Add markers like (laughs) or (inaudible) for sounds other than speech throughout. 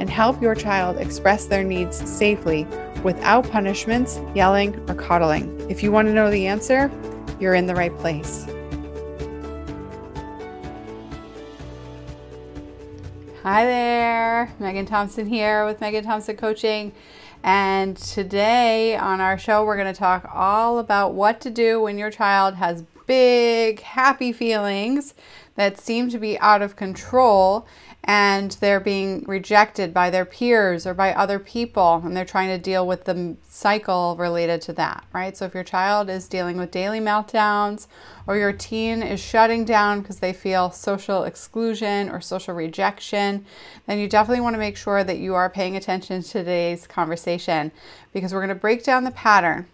and help your child express their needs safely without punishments, yelling, or coddling. If you want to know the answer, you're in the right place. Hi there, Megan Thompson here with Megan Thompson Coaching. And today on our show, we're going to talk all about what to do when your child has big, happy feelings that seem to be out of control and they're being rejected by their peers or by other people and they're trying to deal with the cycle related to that, right? So if your child is dealing with daily meltdowns or your teen is shutting down because they feel social exclusion or social rejection, then you definitely want to make sure that you are paying attention to today's conversation because we're going to break down the pattern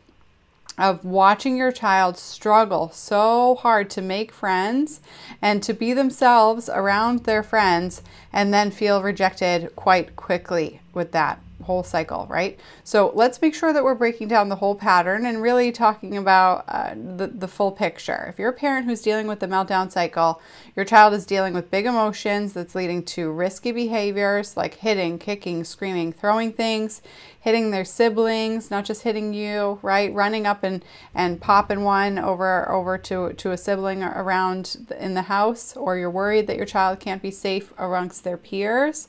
of watching your child struggle so hard to make friends and to be themselves around their friends and then feel rejected quite quickly with that whole cycle, right? So let's make sure that we're breaking down the whole pattern and really talking about uh, the, the full picture. If you're a parent who's dealing with the meltdown cycle, your child is dealing with big emotions that's leading to risky behaviors like hitting, kicking, screaming, throwing things, hitting their siblings, not just hitting you, right? Running up and, and popping one over over to, to a sibling around in the house, or you're worried that your child can't be safe amongst their peers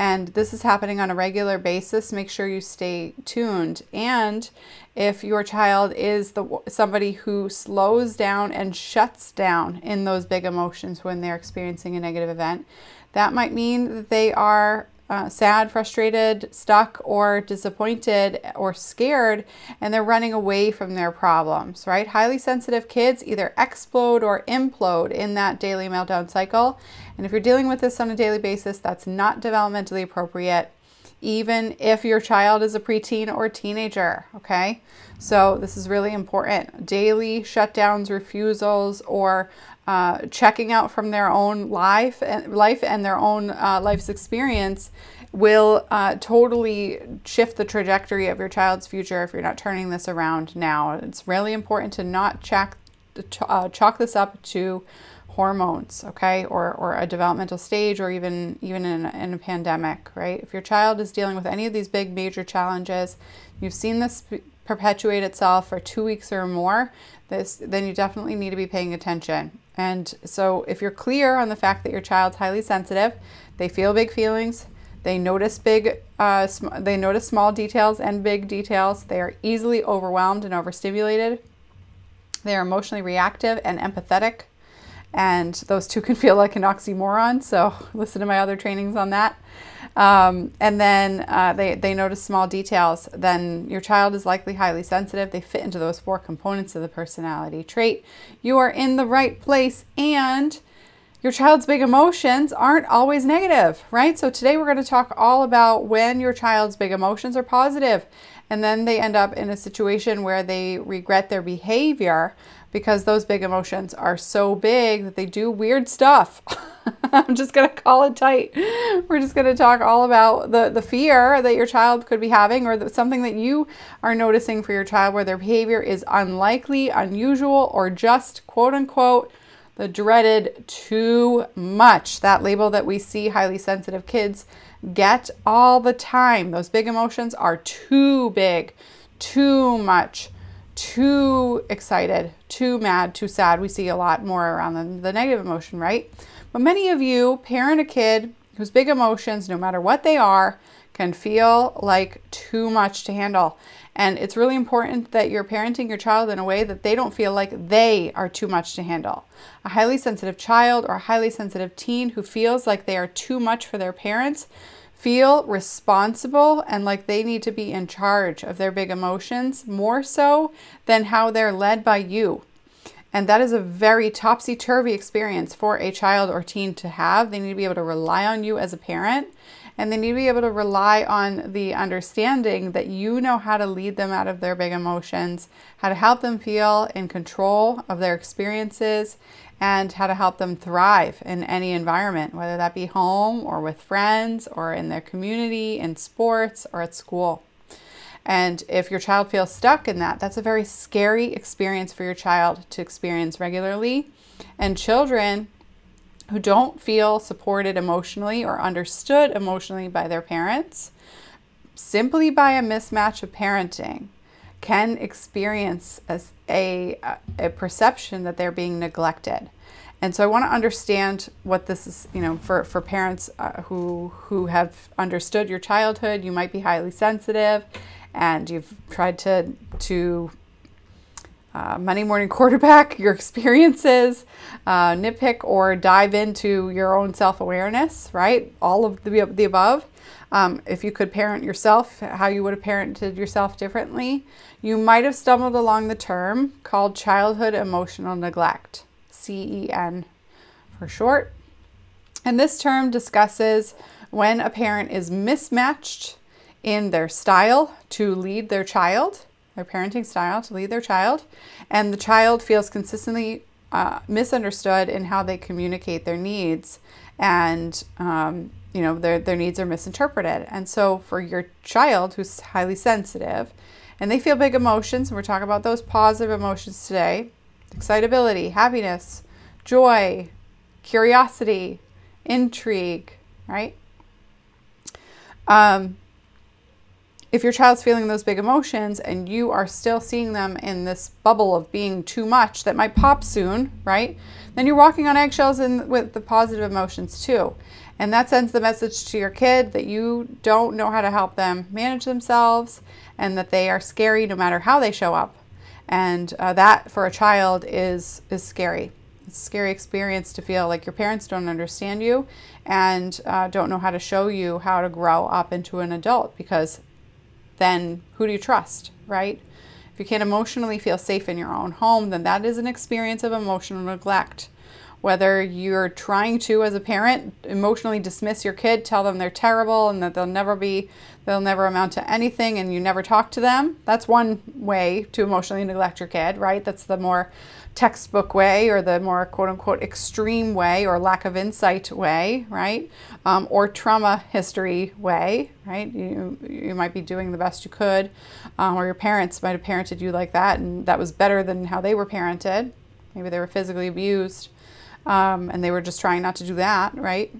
and this is happening on a regular basis, make sure you stay tuned. And if your child is the somebody who slows down and shuts down in those big emotions when they're experiencing a negative event, that might mean that they are uh, sad, frustrated, stuck, or disappointed or scared, and they're running away from their problems, right? Highly sensitive kids either explode or implode in that daily meltdown cycle. And if you're dealing with this on a daily basis, that's not developmentally appropriate, even if your child is a preteen or teenager, okay? So this is really important. Daily shutdowns, refusals, or uh, checking out from their own life and life and their own uh, life's experience will uh, totally shift the trajectory of your child's future if you're not turning this around now. It's really important to not check, uh, chalk this up to hormones, okay, or, or a developmental stage, or even even in a, in a pandemic, right? If your child is dealing with any of these big major challenges, you've seen this perpetuate itself for two weeks or more, this then you definitely need to be paying attention. And so, if you're clear on the fact that your child's highly sensitive, they feel big feelings, they notice big, uh, sm- they notice small details and big details. They are easily overwhelmed and overstimulated. They are emotionally reactive and empathetic, and those two (laughs) can feel like an oxymoron. So, listen to my other trainings on that. Um, and then uh, they, they notice small details. Then your child is likely highly sensitive. They fit into those four components of the personality trait. You are in the right place and your child's big emotions aren't always negative, right? So today we're going to talk all about when your child's big emotions are positive and then they end up in a situation where they regret their behavior because those big emotions are so big that they do weird stuff. (laughs) I'm just going to call it tight. We're just going to talk all about the, the fear that your child could be having or the, something that you are noticing for your child where their behavior is unlikely, unusual, or just quote unquote the dreaded too much. That label that we see highly sensitive kids get all the time. Those big emotions are too big, too much too excited, too mad, too sad. We see a lot more around the, the negative emotion, right? But many of you parent a kid whose big emotions, no matter what they are, can feel like too much to handle. And it's really important that you're parenting your child in a way that they don't feel like they are too much to handle. A highly sensitive child or a highly sensitive teen who feels like they are too much for their parents feel responsible and like they need to be in charge of their big emotions more so than how they're led by you. And that is a very topsy turvy experience for a child or teen to have. They need to be able to rely on you as a parent and they need to be able to rely on the understanding that you know how to lead them out of their big emotions, how to help them feel in control of their experiences, and how to help them thrive in any environment, whether that be home or with friends or in their community, in sports or at school. And if your child feels stuck in that, that's a very scary experience for your child to experience regularly. And children who don't feel supported emotionally or understood emotionally by their parents, simply by a mismatch of parenting, can experience as a, a perception that they're being neglected. And so I want to understand what this is, you know, for, for parents uh, who, who have understood your childhood, you might be highly sensitive and you've tried to, to uh, Monday morning (laughs) quarterback your experiences, uh, nitpick or dive into your own self awareness, right? All of the, the above. Um, if you could parent yourself, how you would have parented yourself differently, you might have stumbled along the term called childhood emotional neglect, CEN for short. And this term discusses when a parent is mismatched in their style to lead their child their parenting style to lead their child, and the child feels consistently uh, misunderstood in how they communicate their needs, and um, you know their their needs are misinterpreted. And so for your child who's highly sensitive, and they feel big emotions, and we're talking about those positive emotions today: excitability, happiness, joy, curiosity, intrigue, right? Um, if your child's feeling those big emotions and you are still seeing them in this bubble of being too much that might pop soon, right? Then you're walking on eggshells with the positive emotions too. And that sends the message to your kid that you don't know how to help them manage themselves and that they are scary no matter how they show up. And uh, that for a child is, is scary. It's a scary experience to feel like your parents don't understand you and uh, don't know how to show you how to grow up into an adult because then who do you trust, right? If you can't emotionally feel safe in your own home, then that is an experience of emotional neglect. Whether you're trying to, as a parent, emotionally dismiss your kid, tell them they're terrible and that they'll never be, they'll never amount to anything, and you never talk to them, that's one way to emotionally neglect your kid, right? That's the more textbook way or the more quote unquote extreme way or lack of insight way, right? Um, or trauma history way, right? You, you might be doing the best you could, um, or your parents might have parented you like that, and that was better than how they were parented. Maybe they were physically abused um, and they were just trying not to do that, right?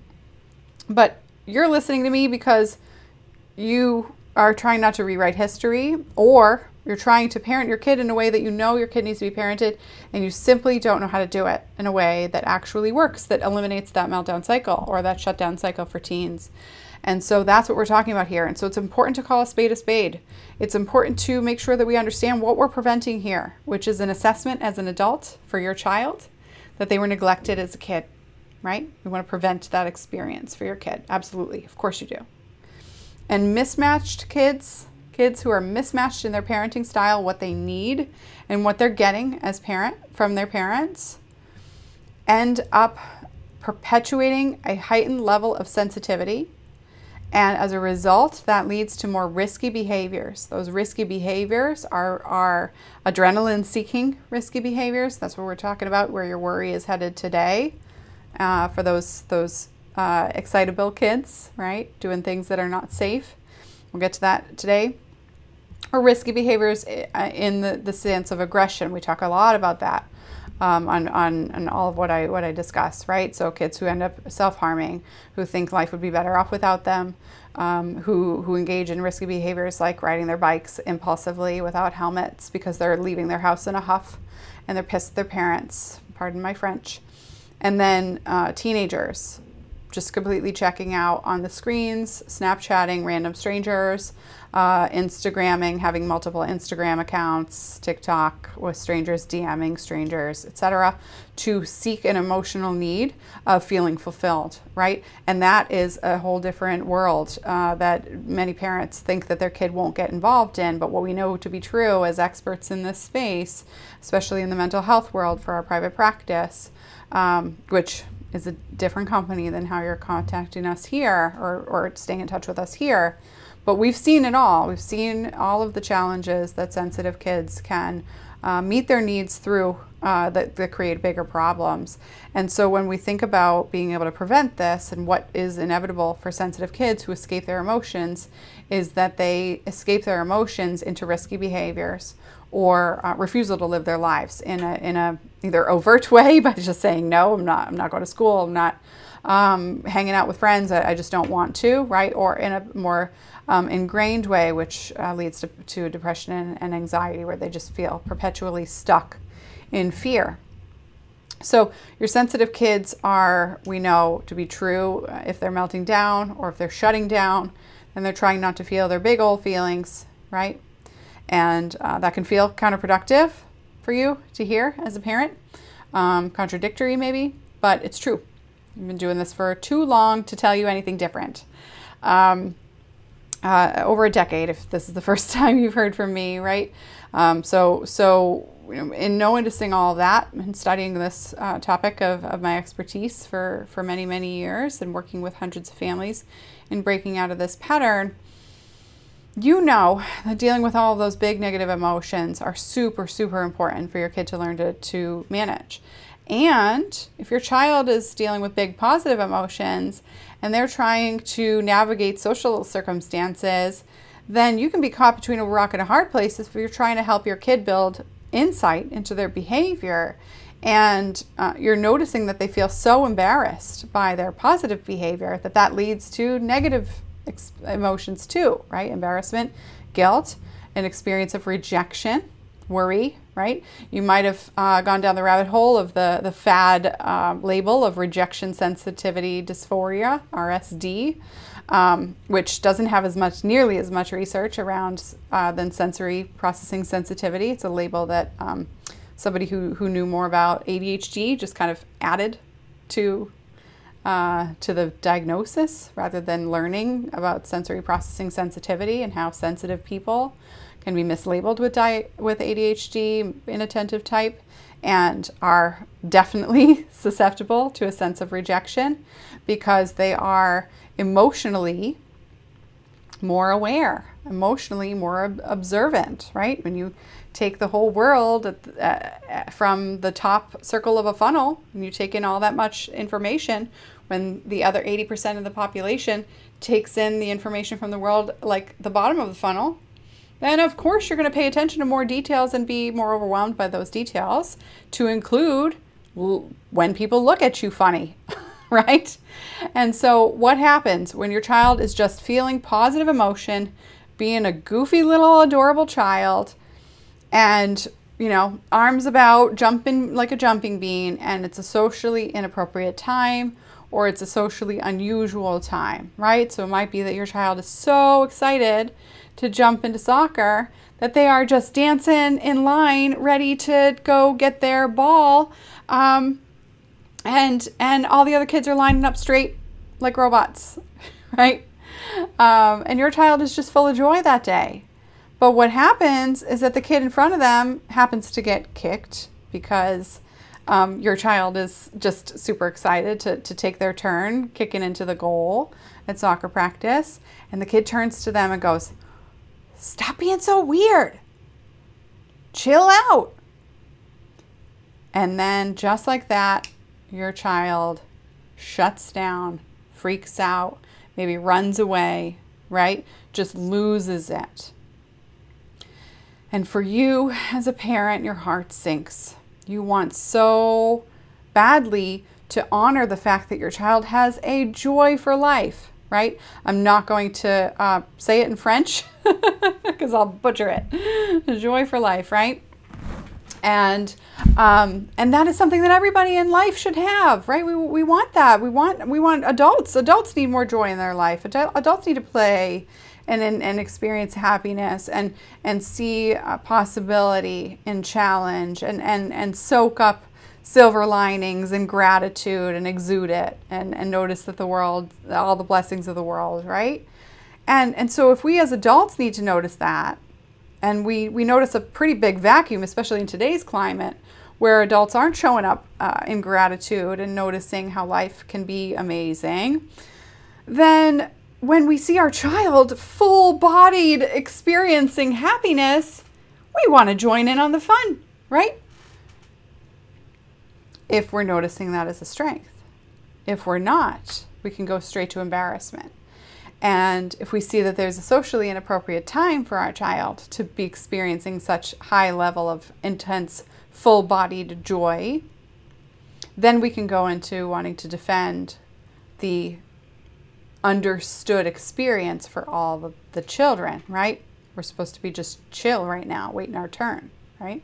But you're listening to me because you are trying not to rewrite history or you're trying to parent your kid in a way that you know your kid needs to be parented, and you simply don't know how to do it in a way that actually works, that eliminates that meltdown cycle or that shutdown cycle for teens. And so that's what we're talking about here. And so it's important to call a spade a spade. It's important to make sure that we understand what we're preventing here, which is an assessment as an adult for your child that they were neglected as a kid, right? We want to prevent that experience for your kid. Absolutely. Of course you do. And mismatched kids, kids who are mismatched in their parenting style, what they need and what they're getting as parent from their parents, end up perpetuating a heightened level of sensitivity. And as a result, that leads to more risky behaviors. Those risky behaviors are, are adrenaline seeking risky behaviors. That's what we're talking about, where your worry is headed today uh, for those, those uh, excitable kids, right? Doing things that are not safe. We'll get to that today or risky behaviors uh, in the, the sense of aggression. We talk a lot about that um, on, on, on all of what I, what I discuss, right? So kids who end up self-harming, who think life would be better off without them, um, who, who engage in risky behaviors like riding their bikes impulsively without helmets because they're leaving their house in a huff and they're pissed at their parents, pardon my French. And then uh, teenagers just completely checking out on the screens, Snapchatting random strangers, uh, Instagramming, having multiple Instagram accounts, TikTok with strangers, DMing strangers, etc., to seek an emotional need of feeling fulfilled, right? And that is a whole different world uh, that many parents think that their kid won't get involved in. But what we know to be true as experts in this space, especially in the mental health world for our private practice, um, which is a different company than how you're contacting us here or, or staying in touch with us here but we've seen it all. We've seen all of the challenges that sensitive kids can uh, meet their needs through uh, that, that create bigger problems. And so when we think about being able to prevent this and what is inevitable for sensitive kids who escape their emotions is that they escape their emotions into risky behaviors or uh, refusal to live their lives in a, in a either overt (laughs) way by just saying no i'm not i'm not going to school i'm not um, hanging out with friends I, I, just don't want to right or in a more um, ingrained way, which uh, leads to, to depression and, and anxiety, where they just feel perpetually stuck in fear. So, your sensitive kids are, we know to be true, if they're melting down or if they're shutting down, and they're trying not to feel their big old feelings, right? And uh, that can feel counterproductive for you to hear as a parent, um, contradictory maybe, but it's true. I've been doing this for too long to tell you anything different. Um, uh, over a decade, if this is the (laughs) first time you've heard from me, right? Um, so, so in noticing all that and studying this uh, topic of, of my expertise for, for many, many years and working with hundreds of families and breaking out of this pattern, you know that dealing with all those big negative emotions are super, super important for your kid to learn to, to manage. And if your child is dealing with big positive emotions and they're trying to navigate social circumstances, then you can be caught between a rock and a hard place if you're trying to help your kid build insight into their behavior and uh, you're noticing that they feel so embarrassed by their positive behavior that that leads to negative ex- emotions too right embarrassment guilt an experience of rejection worry right? You might have uh, gone down the rabbit hole of the, the fad uh, label of rejection sensitivity dysphoria, RSD, um, which doesn't have as much, nearly as much research around uh, than sensory processing sensitivity. It's a label that um, somebody who, who knew more about ADHD just kind of added to uh, to the diagnosis rather than learning about sensory processing sensitivity and how sensitive people can be mislabeled with di- with ADHD inattentive type and are definitely (laughs) susceptible to a sense of rejection because they are emotionally more aware, emotionally more ob- observant, right? When you take the whole world uh, from the top circle of a funnel and you take in all that much information, when the other 80% of the population takes in the information from the world like the bottom of the funnel, then of course you're going to pay attention to more details and be more overwhelmed by those details to include when people look at you funny, (laughs) right? And so what happens when your child is just feeling positive emotion, being a goofy little adorable child and you know, arms about, jumping like a jumping bean, and it's a socially inappropriate time or it's a socially unusual time, right? So it might be that your child is so excited to jump into soccer that they are just dancing in line ready to go get their ball um, and and all the other kids are lining up straight like robots (laughs) right um, and your child is just full of joy that day but what happens is that the kid in front of them happens to get kicked because um, your child is just super excited to, to take their turn kicking into the goal at soccer practice and the kid turns to them and goes Stop being so weird. Chill out. And then, just like that, your child shuts down, freaks out, maybe runs away, right? Just loses it. And for you as a parent, your heart sinks. You want so badly to honor the fact that your child has a joy for life, right? I'm not going to uh, say it in French (laughs) because I'll butcher it. Joy for life, right? and um, and that is something that everybody in life should have right we, we want that we want we want adults adults need more joy in their life adults need to play and, and, and experience happiness and and see possibility and challenge and, and, and soak up silver linings and gratitude and exude it and, and notice that the world all the blessings of the world right and and so if we as adults need to notice that and we, we notice a pretty big vacuum, especially in today's climate, where adults aren't showing up uh, in gratitude and noticing how life can be amazing. Then, when we see our child full bodied experiencing happiness, we want to join in on the fun, right? If we're noticing that as a strength. If we're not, we can go straight to embarrassment. And if we see that there's a socially inappropriate time for our child to be experiencing such high level of intense, full bodied joy, then we can go into wanting to defend the understood experience for all the, children, right? We're supposed to be just chill right now, waiting our turn, right?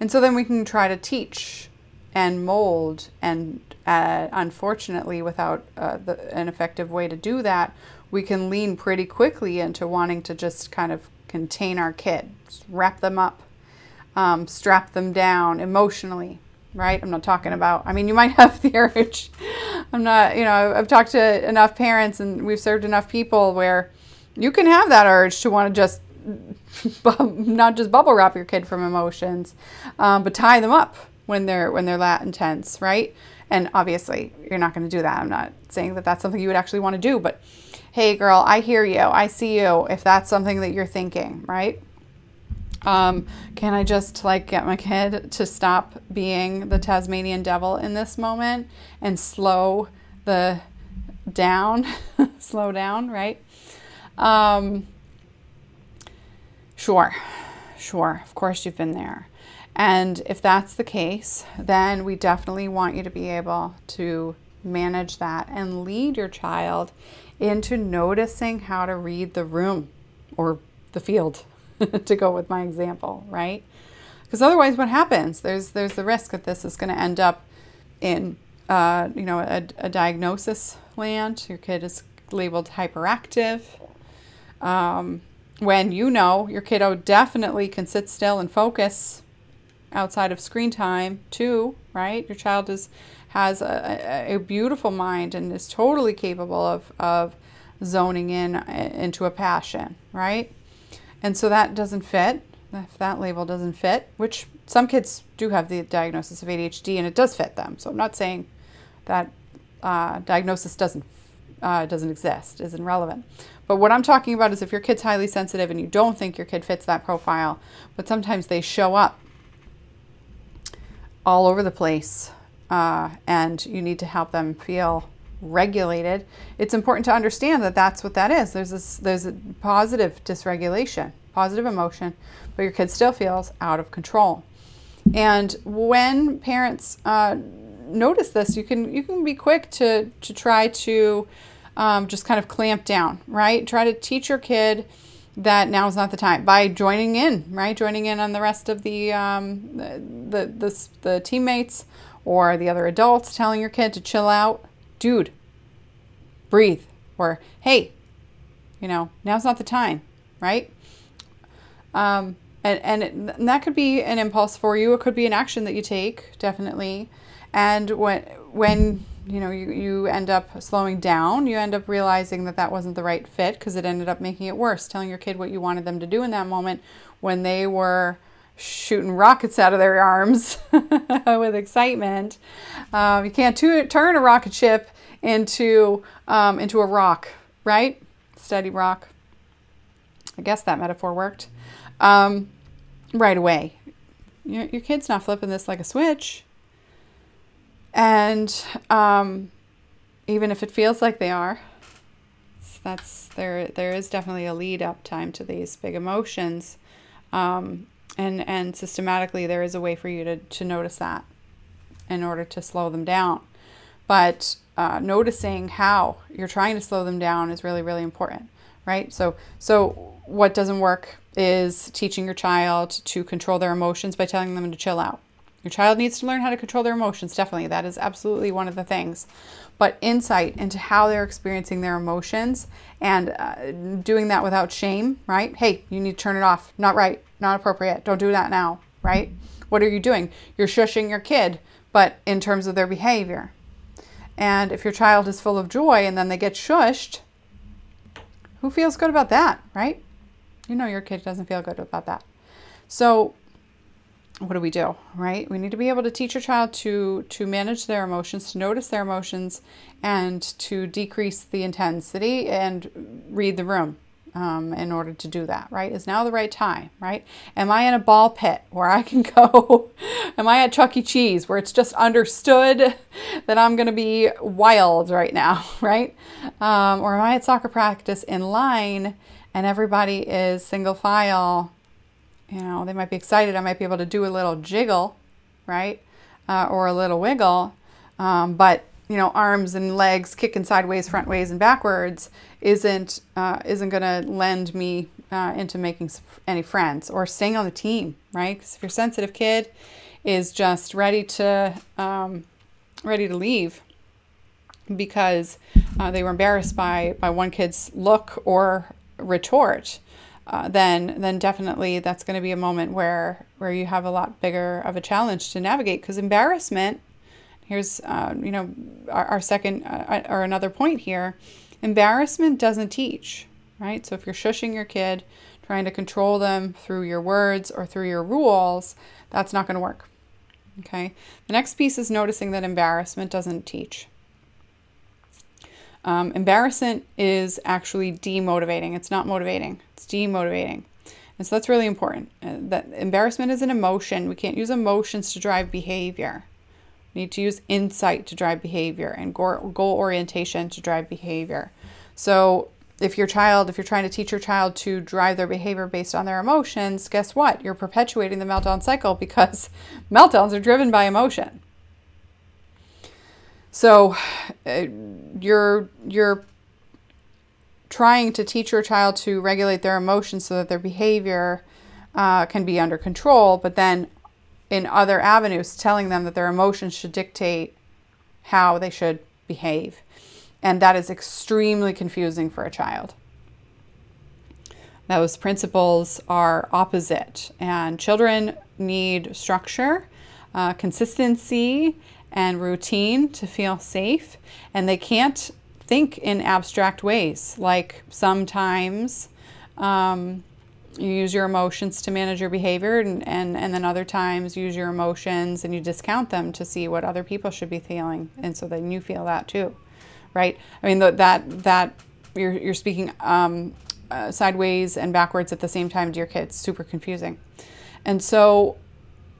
And so then we can try to teach and mold and uh, unfortunately without uh, the, an effective way to do that we can lean pretty quickly into wanting to just kind of contain our kids wrap them up um, strap them down emotionally right i'm not talking about i mean you might (laughs) have the urge i'm not you know i've talked to enough parents and we've served enough people where you can have that urge to want to just (laughs) not just bubble wrap your kid from emotions um, but tie them up when they're when they're that intense, right? And obviously, you're not going to do that. I'm not saying that that's something you would actually want to do, but hey, girl, I hear you. I see you. If that's something that you're thinking, right? Um, can I just like get my kid to stop being the Tasmanian devil in this moment and slow the down, (laughs) slow down, right? Um, sure, sure. Of course, you've been there. And if that's the case, then we definitely want you to be able to manage that and lead your child into noticing how to read the room or the field (laughs) to go with my example, right? Because otherwise what happens? There's there's the risk that this is going to end up in uh, you know a, a, diagnosis land. Your kid is labeled hyperactive. Um, when you know your kiddo definitely can sit still and focus outside of screen time too, right? Your child is has a, a, beautiful mind and is totally capable of, of zoning in uh, into a passion, right? And so that doesn't fit. If that label doesn't fit, which some kids do have the diagnosis of ADHD and it does fit them. So I'm not saying that uh, diagnosis doesn't uh, doesn't exist, isn't relevant. But what I'm talking about is if your kid's highly sensitive and you don't think your kid fits that profile, but sometimes they show up all over the place uh, and you need to help them feel regulated, it's important to understand that that's what that is. There's this, there's a positive dysregulation, positive emotion, but your kid still feels out of control. And when parents uh, notice this, you can you can be quick to to try to um, just kind of clamp down, right? Try to teach your kid that now is not the time by joining in, right? Joining in on the rest of the um, the, the, the the teammates or the other adults, telling your kid to chill out, dude, breathe, or hey, you know, now's not the time, right? Um, and and, it, and that could be an impulse for you. It could be an action that you take, definitely. And when when you know you, you end up slowing down you end up realizing that that wasn't the right fit because it ended up making it worse telling your kid what you wanted them to do in that moment when they were shooting rockets out of their arms (laughs) with excitement. Um, you can't t- turn a rocket ship into um, into a rock right? Steady rock. I guess that metaphor worked. Um, right away. Your, your kid's not flipping this like a switch. And um, even if it feels like they are, that's there. There is definitely a lead up time to these big emotions, um, and and systematically there is a way for you to to notice that, in order to slow them down. But uh, noticing how you're trying to slow them down is really really important, right? So so what doesn't work is teaching your child to control their emotions by telling them to chill out. Your child needs to learn how to control their emotions, definitely. That is absolutely one of the things. But insight into how they're experiencing their emotions and uh, doing that without shame, right? Hey, you need to turn it off. Not right. Not appropriate. Don't do that now, right? What are you doing? You're shushing your kid, but in terms of their behavior. And if your child is full of joy and then they get shushed, who feels good about that, right? You know your kid doesn't feel good about that. So what do we do, right? We need to be able to teach your child to to manage their emotions, to notice their emotions, and to decrease the intensity and read the room um, in order to do that, right? Is now the right time, right? Am I in a ball pit where I can (laughs) go? Am I at Chuck E. Cheese where it's just understood (laughs) that I'm going to be wild right now, (laughs) right? Um, or am I at soccer practice in line and everybody is single file? You know, they might be excited. I might be able to do a little jiggle, right? Uh, or a little wiggle. Um, but you know, arms and legs kicking sideways, front ways, and backwards isn't uh, isn't going to lend me uh, into making any friends or staying on the team, right? Because if your sensitive kid is just ready to um, ready to leave because uh, they were embarrassed by by one kid's look or retort, uh, then then definitely that's going to be a moment where where you have a lot bigger of a challenge to navigate because embarrassment Here's, uh, you know, our, our second uh, or another point here. Embarrassment doesn't teach, right? So if you're shushing your kid, trying to control them through your words or through your rules, that's not going to work. Okay. The next piece is noticing that embarrassment doesn't teach. Um, embarrassment is actually demotivating. It's not motivating. It's demotivating. And so that's really important. Uh, that embarrassment is an emotion. We can't use emotions to drive behavior need to use insight to drive behavior and goal orientation to drive behavior. So, if your child, if you're trying to teach your child to drive their behavior based on their emotions, guess what? You're perpetuating the meltdown cycle because (laughs) meltdowns are driven by emotion. So, uh, you're you're trying to teach your child to regulate their emotions so that their behavior uh, can be under control, but then in other avenues, telling them that their emotions should dictate how they should behave. And that is extremely confusing for a child. Those principles are opposite, and children need structure, uh, consistency, and routine to feel safe, and they can't think in abstract ways. Like sometimes um, you use your emotions to manage your behavior and, and, and then other times use your emotions and you discount them to see what other people should be feeling. And so then you feel that too right? I mean the, that that you're, you're speaking um, uh, sideways and backwards at the same time to your kids super confusing. And so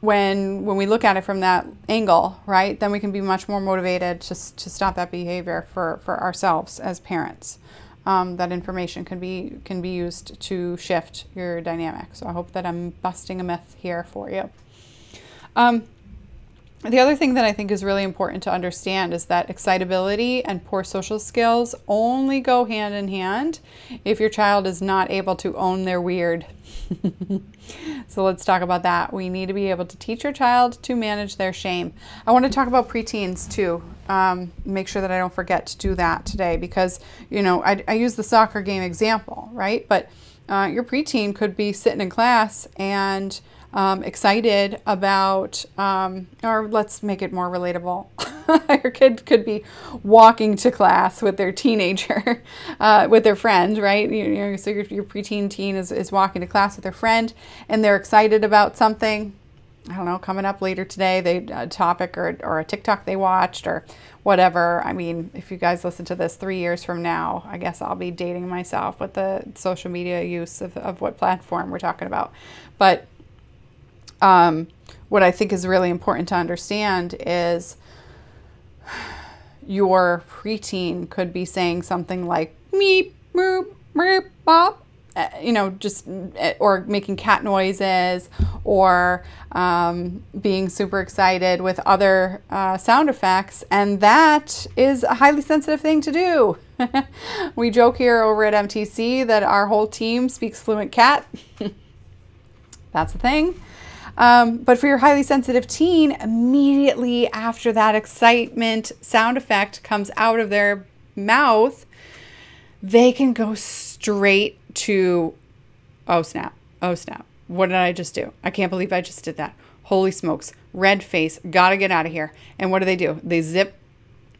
when when we look at it from that angle right then we can be much more motivated to, to stop that behavior for for ourselves as parents um, that information can be can be used to shift your dynamic. So I hope that I'm busting a myth here for you. Um, the other thing that I think is really important to understand is that excitability and poor social skills only go hand in hand if your child is not able to own their weird. (laughs) so let's talk about that. We need to be able to teach your child to manage their shame. I want to talk about preteens too. Um, make sure that I don't forget to do that today because, you know, I, I use the soccer game example, right? But uh, your preteen could be sitting in class and um, excited about, um, or let's make it more relatable. (laughs) Your kid could be walking to class with their teenager, (laughs) uh, with their friend, right? You, you know, so your, your preteen teen is, is walking to class with their friend and they're excited about something. I don't know, coming up later today, they a topic or, or a TikTok they watched or whatever. I mean, if you guys listen to this three years from now, I guess I'll be dating myself with the social media use of, of what platform we're talking about. But um, what I think is really important to understand is your preteen could be saying something like meep, meep, meep, bop, uh, you know, just uh, or making cat noises or um, being super excited with other uh, sound effects, and that is a highly sensitive thing to do. (laughs) we joke here over at MTC that our whole team speaks fluent cat. (laughs) That's the thing. Um, but for your highly sensitive teen, immediately after that excitement sound effect comes out of their mouth, they can go straight to, oh snap, oh snap. What did I just do? I can't believe I just did that. Holy smokes, red face, gotta get out of here. And what do they do? They zip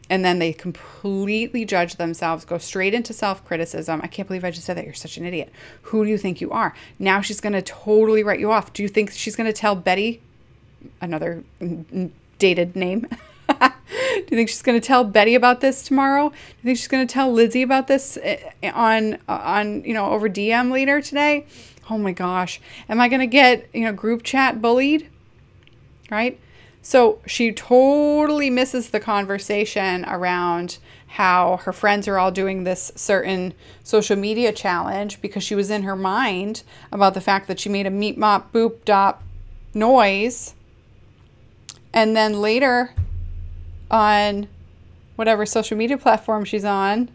and then they completely judge themselves, go straight into self criticism. I can't believe I just said that. You're such an idiot. Who do you think you are? Now she's going to totally write you off. Do you think she's going to tell Betty, another dated name? (laughs) do you think she's going to tell Betty about this tomorrow? Do you think she's going to tell Lizzie about this eh, on on you know over DM later today? Oh my gosh, am I going to get you know group chat bullied? Right? So she totally misses the conversation around how her friends are all doing this certain social media challenge because she was in her mind about the fact that she made a meat mop boop dop noise. And then later on whatever social media platform she's on,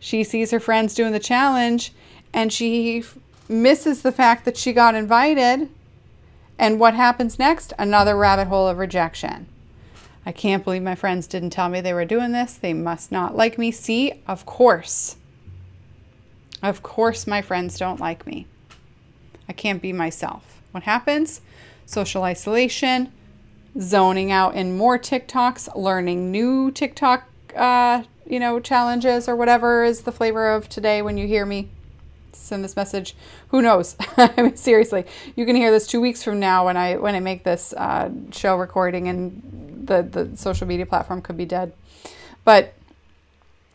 she sees her friends doing the challenge and she misses the fact that she got invited and what happens next? Another rabbit hole of rejection. I can't believe my friends didn't tell me they were doing this. They must not like me. See, of course. Of course, my friends don't like me. I can't be myself. What happens? Social isolation, zoning out in more TikToks, learning new TikTok, uh, you know, challenges or whatever is the flavor of today when you hear me send this message. Who knows? (laughs) I mean, seriously, you can hear this two weeks from now when I when I make this uh, show recording, and the the social media platform could be dead. But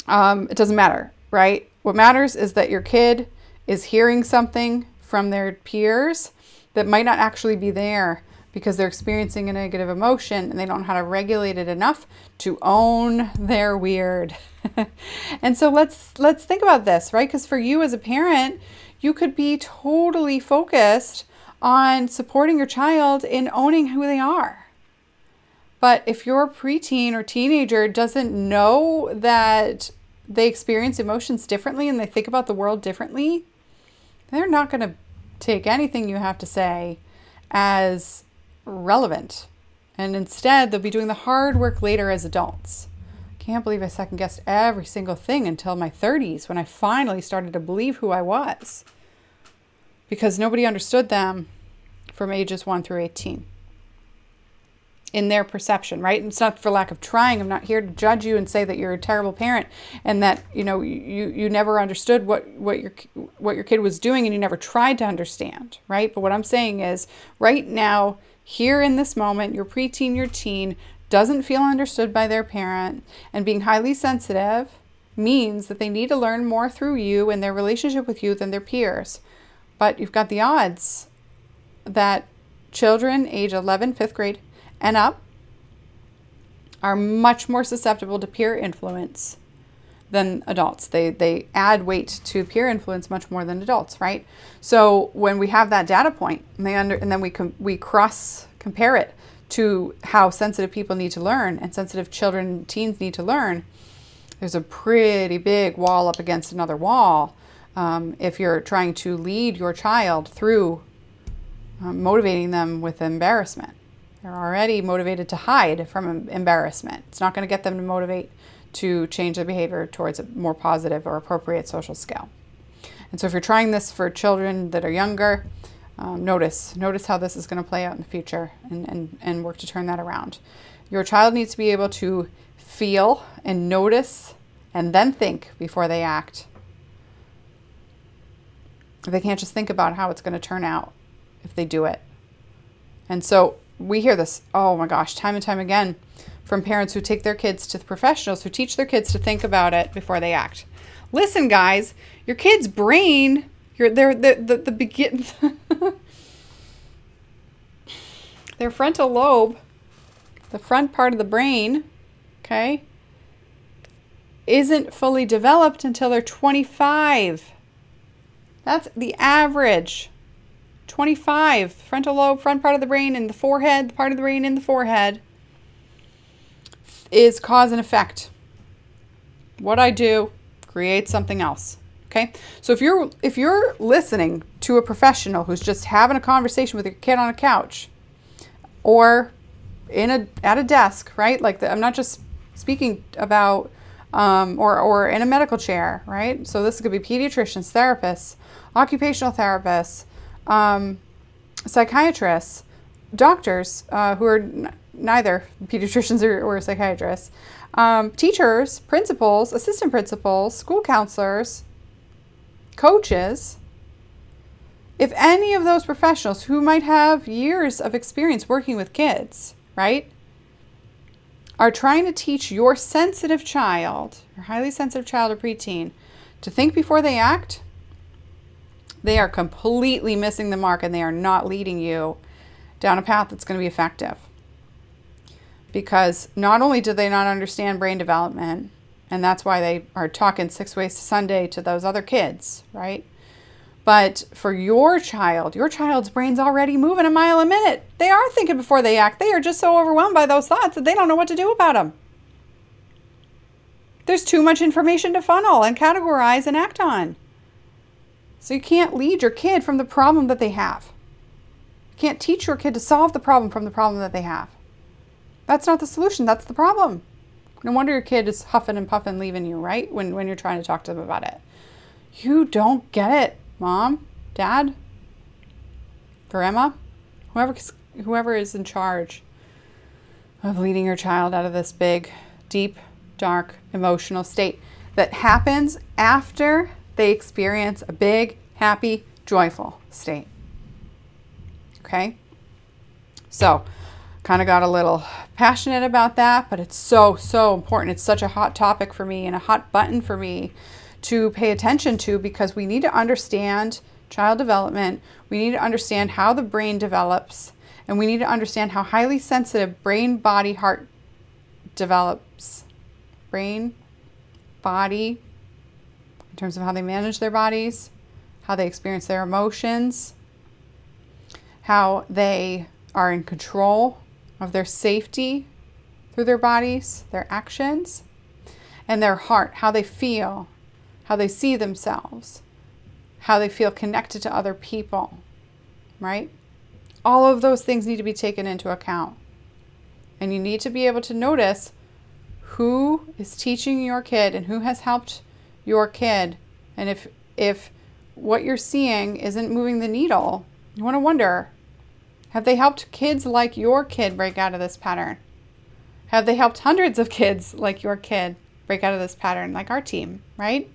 um, it doesn't matter, right? What matters is that your kid is hearing something from their peers that might not actually be there because they're experiencing a negative emotion and they don't know how to regulate it enough to own their weird. (laughs) and so let's let's think about this, right? Because for you as a parent, you could be totally focused on supporting your child in owning who they are. But if your preteen or teenager doesn't know that they experience emotions differently and they think about the world differently, they're not going to take anything you have to say as relevant. And instead, they'll be doing the hard work later as adults. Can't believe I second guessed every single thing until my 30s when I finally started to believe who I was. Because nobody understood them from ages 1 through 18 in their perception, right? And it's not for lack of trying. I'm not here to judge you and say that you're a terrible parent and that you know you you never understood what what your what your kid was doing and you never tried to understand, right? But what I'm saying is, right now here in this moment, your preteen, your teen doesn't feel understood by their parent, and being highly sensitive means that they need to learn more through you and their relationship with you than their peers. But you've got the odds that children age 11, fifth grade, and up are much more susceptible to peer influence than adults. They they add weight to peer influence much more than adults, right? So when we have that data point, and they under and then we com- we cross compare it to how sensitive people need to learn and sensitive children teens need to learn. There's a pretty big wall up against another wall um, if you're trying to lead your child through um, motivating them with embarrassment. They're already motivated to hide from embarrassment. It's not going to get them to motivate to change their behavior towards a more positive or appropriate social scale. And so if you're trying this for children that are younger, um, notice notice how this is going to play out in the future and, and, and work to turn that around. Your child needs to be able to feel and notice and then think before they act. They can't just think about how it's going to turn out if they do it. And so we hear this, oh my gosh, time and time again from parents who take their kids to the professionals who teach their kids to think about it before they act. Listen, guys, your kid's brain, your their the the, the begin (laughs) their frontal lobe, the front part of the brain, okay, isn't fully developed until they're 25. That's the average. 25. Frontal lobe, front part of the brain, and the forehead, the part of the brain in the forehead is cause and effect. What I do creates something else. Okay? So if you're if you're listening to a professional who's just having a conversation with your kid on a couch or in a at a desk, right? Like the, I'm not just speaking about um, or or in a medical chair, right? So this could be pediatricians, therapists, occupational therapists, um, psychiatrists, doctors uh, who are neither pediatricians or, or psychiatrists, um, teachers, principals, assistant principals, school counselors, coaches. If any of those professionals who might have years of experience working with kids, right, are trying to teach your sensitive child, your highly sensitive child or preteen, to think before they act, they are completely missing the mark and they are not leading you down a path that's going to be effective. Because not only do they not understand brain development, and that's why they are talking six ways to Sunday to those other kids, right? But for your child, your child's brain's already moving a mile a minute. They are thinking before they act. They are just so overwhelmed by those thoughts that they don't know what to do about them. There's too much information to funnel and categorize and act on. So you can't lead your kid from the problem that they have. You can't teach your kid to solve the problem from the problem that they have. That's not the solution, that's the problem. No wonder your kid is huffing and puffing leaving you, right? When when you're trying to talk to them about it. You don't get it mom, dad, grandma, whoever whoever is in charge of leading your child out of this big, deep, dark emotional state that happens after they experience a big, happy, joyful state. Okay? So, kind of got a little passionate about that, but it's so, so important. It's such a hot topic for me and a hot button for me to pay attention to because we need to understand child development. We need to understand how the brain develops, and we need to understand how highly sensitive brain, body, heart develops. Brain, body, in terms of how they manage their bodies, how they experience their emotions, how they are in control of their safety through their bodies, their actions, and their heart, how they feel, how they see themselves, how they feel connected to other people, right? All of those things need to be taken into account. And you need to be able to notice who is teaching your kid and who has helped your kid. And if if what you're seeing isn't moving the needle, you want to wonder, have they helped kids like your kid break out of this pattern? Have they helped hundreds of kids like your kid break out of this pattern, like our team, right?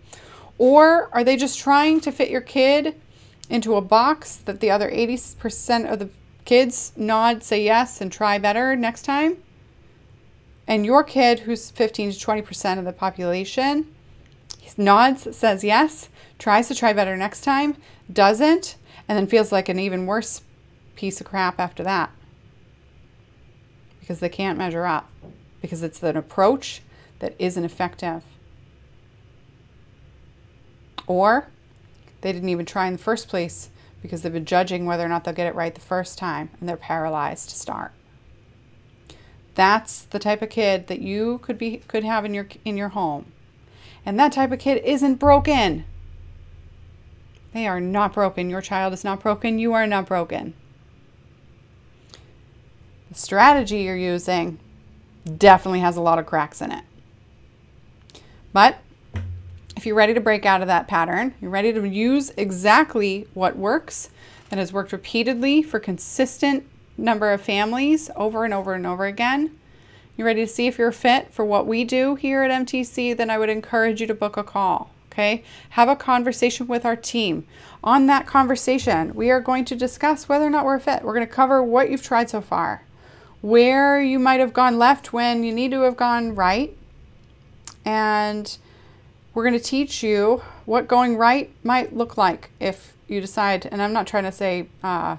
Or are they just trying to fit your kid into a box that the other 80% of the kids nod, say yes, and try better next time? And your kid, who's 15 to 20% of the population, nods, says yes, tries to try better next time, doesn't, and then feels like an even worse piece of crap after that because they can't measure up because it's an approach that isn't effective. Or they didn't even try in the first place because they've been judging whether or not they'll get it right the first time and they're paralyzed to start. That's the type of kid that you could be could have in your in your home. And that type of kid isn't broken. They are not broken. Your child is not broken. You are not broken. The strategy you're using definitely has a lot of cracks in it. But if you're ready to break out of that pattern, you're ready to use exactly what works and has worked repeatedly for consistent number of families over and over and over again. You're ready to see if you're fit for what we do here at MTC, then I would encourage you to book a call. Okay, have a conversation with our team. On that conversation, we are going to discuss whether or not we're fit. We're going to cover what you've tried so far, where you might have gone left when you need to have gone right, and we're going to teach you what going right might look like if you decide, and I'm not trying to say, uh,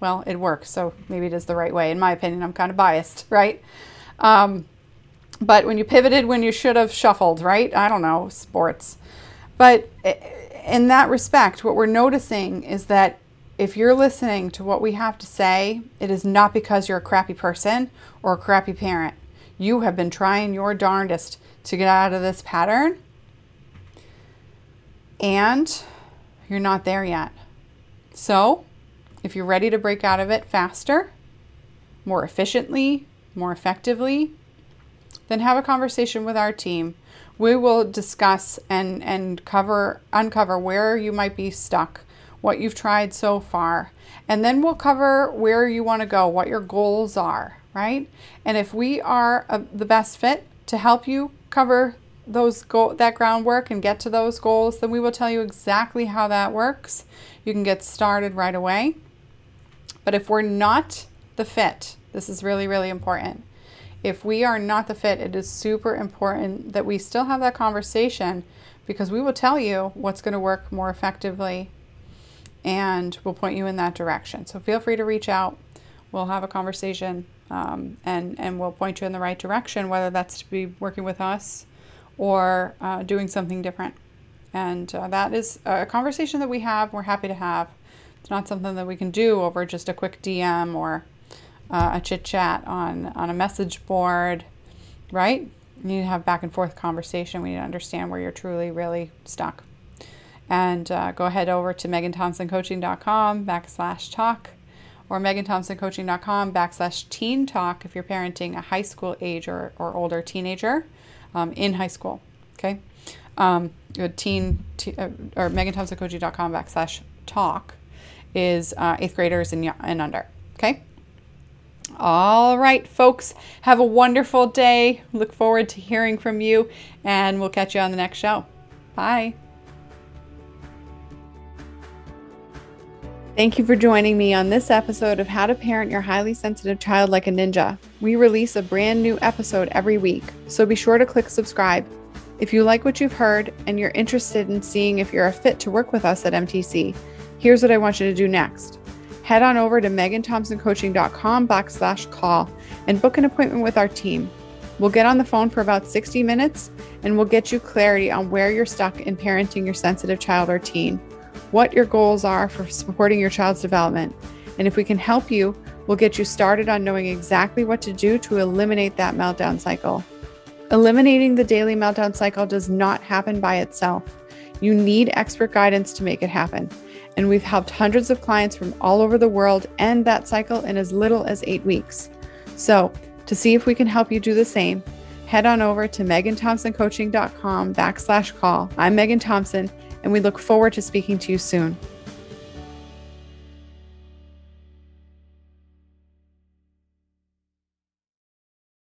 well, it works, so maybe it is the right way. In my opinion, I'm kind of biased, (laughs) right? Um, but when you pivoted when you should have shuffled, right? I don't know, sports. But in that respect, what we're noticing is that if you're listening to what we have to say, it is not because you're a crappy person or a crappy parent. You have been trying your darndest to get out of this pattern and you're not there yet. So, if you're ready to break out of it faster, more efficiently, more effectively, then have a conversation with our team. We will discuss and, and cover uncover where you might be stuck, what you've tried so far, and then we'll cover where you want to go, what your goals are, right? And if we are a, the best fit to help you cover those that groundwork and get to those goals, then we will tell you exactly how that works. You can get started right away. But if we're not the fit, this is really, really important. If we are not the fit, it is super important that we still have that conversation because we will tell you what's going to work more effectively and we'll point you in that direction. So feel free to reach out. We'll have a conversation um, and, and we'll point you in the right direction, whether that's to be working with us or uh, doing something different. And uh, that is a conversation that we have, we're happy to have. It's not something that we can do over just a quick DM or uh, a chit chat on, on a message board, right? You need to have back and forth conversation. We need to understand where you're truly, really stuck. And uh, go ahead over to meganthompsoncoaching.com backslash talk or meganthompsoncoaching.com backslash teen talk if you're parenting a high school age or, or older teenager um, in high school. Okay. Um, teen, t- uh, or meganthompsoncoaching.com backslash talk is uh, eighth graders and, and under. Okay. All right, folks, have a wonderful day. Look forward to hearing from you, and we'll catch you on the next show. Bye. Thank you for joining me on this episode of How to Parent Your Highly Sensitive Child Like a Ninja. We release a brand new episode every week, so be sure to click subscribe. If you like what you've heard and you're interested in seeing if you're a fit to work with us at MTC, here's what I want you to do next. Head on over to meganthompsoncoaching.com backslash call and book an appointment with our team. We'll get on the phone for about 60 minutes and we'll get you clarity on where you're stuck in parenting your sensitive child or teen what your goals are for supporting your child's development. And if we can help you, we'll get you started on knowing exactly what to do to eliminate that meltdown cycle. Eliminating the daily meltdown cycle does not happen by itself. You need expert guidance to make it happen. And we've helped hundreds of clients from all over the world end that cycle in as little as eight weeks. So, to see if we can help you do the same, head on over to meganthompsoncoaching.com backslash call. I'm Megan Thompson and we look forward to speaking to you soon.